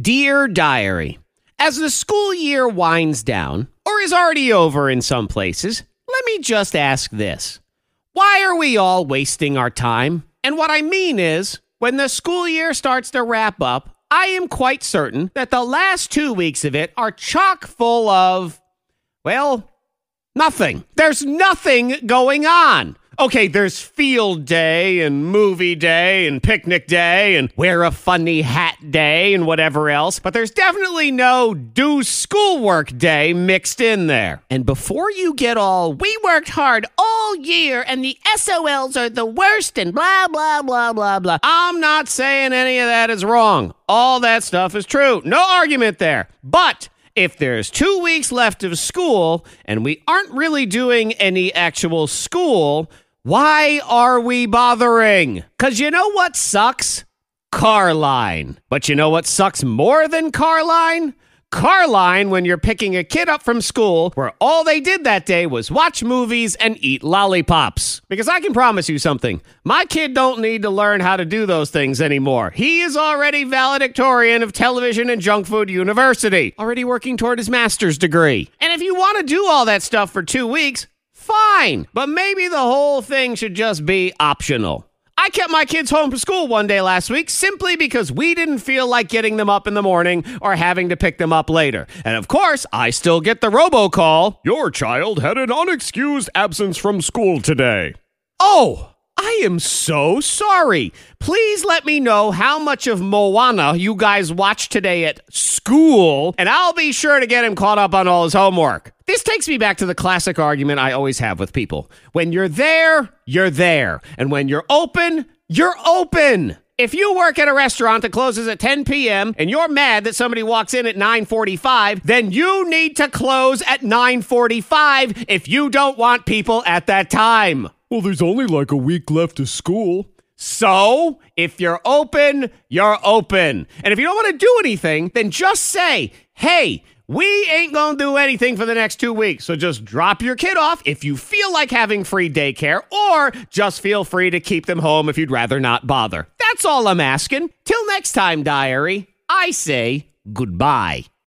Dear Diary, as the school year winds down, or is already over in some places, let me just ask this. Why are we all wasting our time? And what I mean is, when the school year starts to wrap up, I am quite certain that the last two weeks of it are chock full of, well, nothing. There's nothing going on. Okay, there's field day and movie day and picnic day and wear a funny hat day and whatever else, but there's definitely no do schoolwork day mixed in there. And before you get all, we worked hard all year and the SOLs are the worst and blah, blah, blah, blah, blah. I'm not saying any of that is wrong. All that stuff is true. No argument there. But if there's two weeks left of school and we aren't really doing any actual school, why are we bothering? Because you know what sucks? Carline. But you know what sucks more than Carline? Carline when you're picking a kid up from school where all they did that day was watch movies and eat lollipops. Because I can promise you something. My kid don't need to learn how to do those things anymore. He is already valedictorian of Television and Junk Food University, already working toward his master's degree. And if you want to do all that stuff for 2 weeks, fine. But maybe the whole thing should just be optional. I kept my kids home from school one day last week simply because we didn't feel like getting them up in the morning or having to pick them up later. And of course, I still get the robocall. Your child had an unexcused absence from school today. Oh, I am so sorry. Please let me know how much of Moana you guys watched today at school, and I'll be sure to get him caught up on all his homework. This takes me back to the classic argument I always have with people. When you're there, you're there. And when you're open, you're open. If you work at a restaurant that closes at 10 p.m. and you're mad that somebody walks in at 9:45, then you need to close at 9:45 if you don't want people at that time. Well, there's only like a week left of school. So, if you're open, you're open. And if you don't want to do anything, then just say, hey, we ain't gonna do anything for the next two weeks. So just drop your kid off if you feel like having free daycare, or just feel free to keep them home if you'd rather not bother. That's all I'm asking. Till next time, diary, I say goodbye.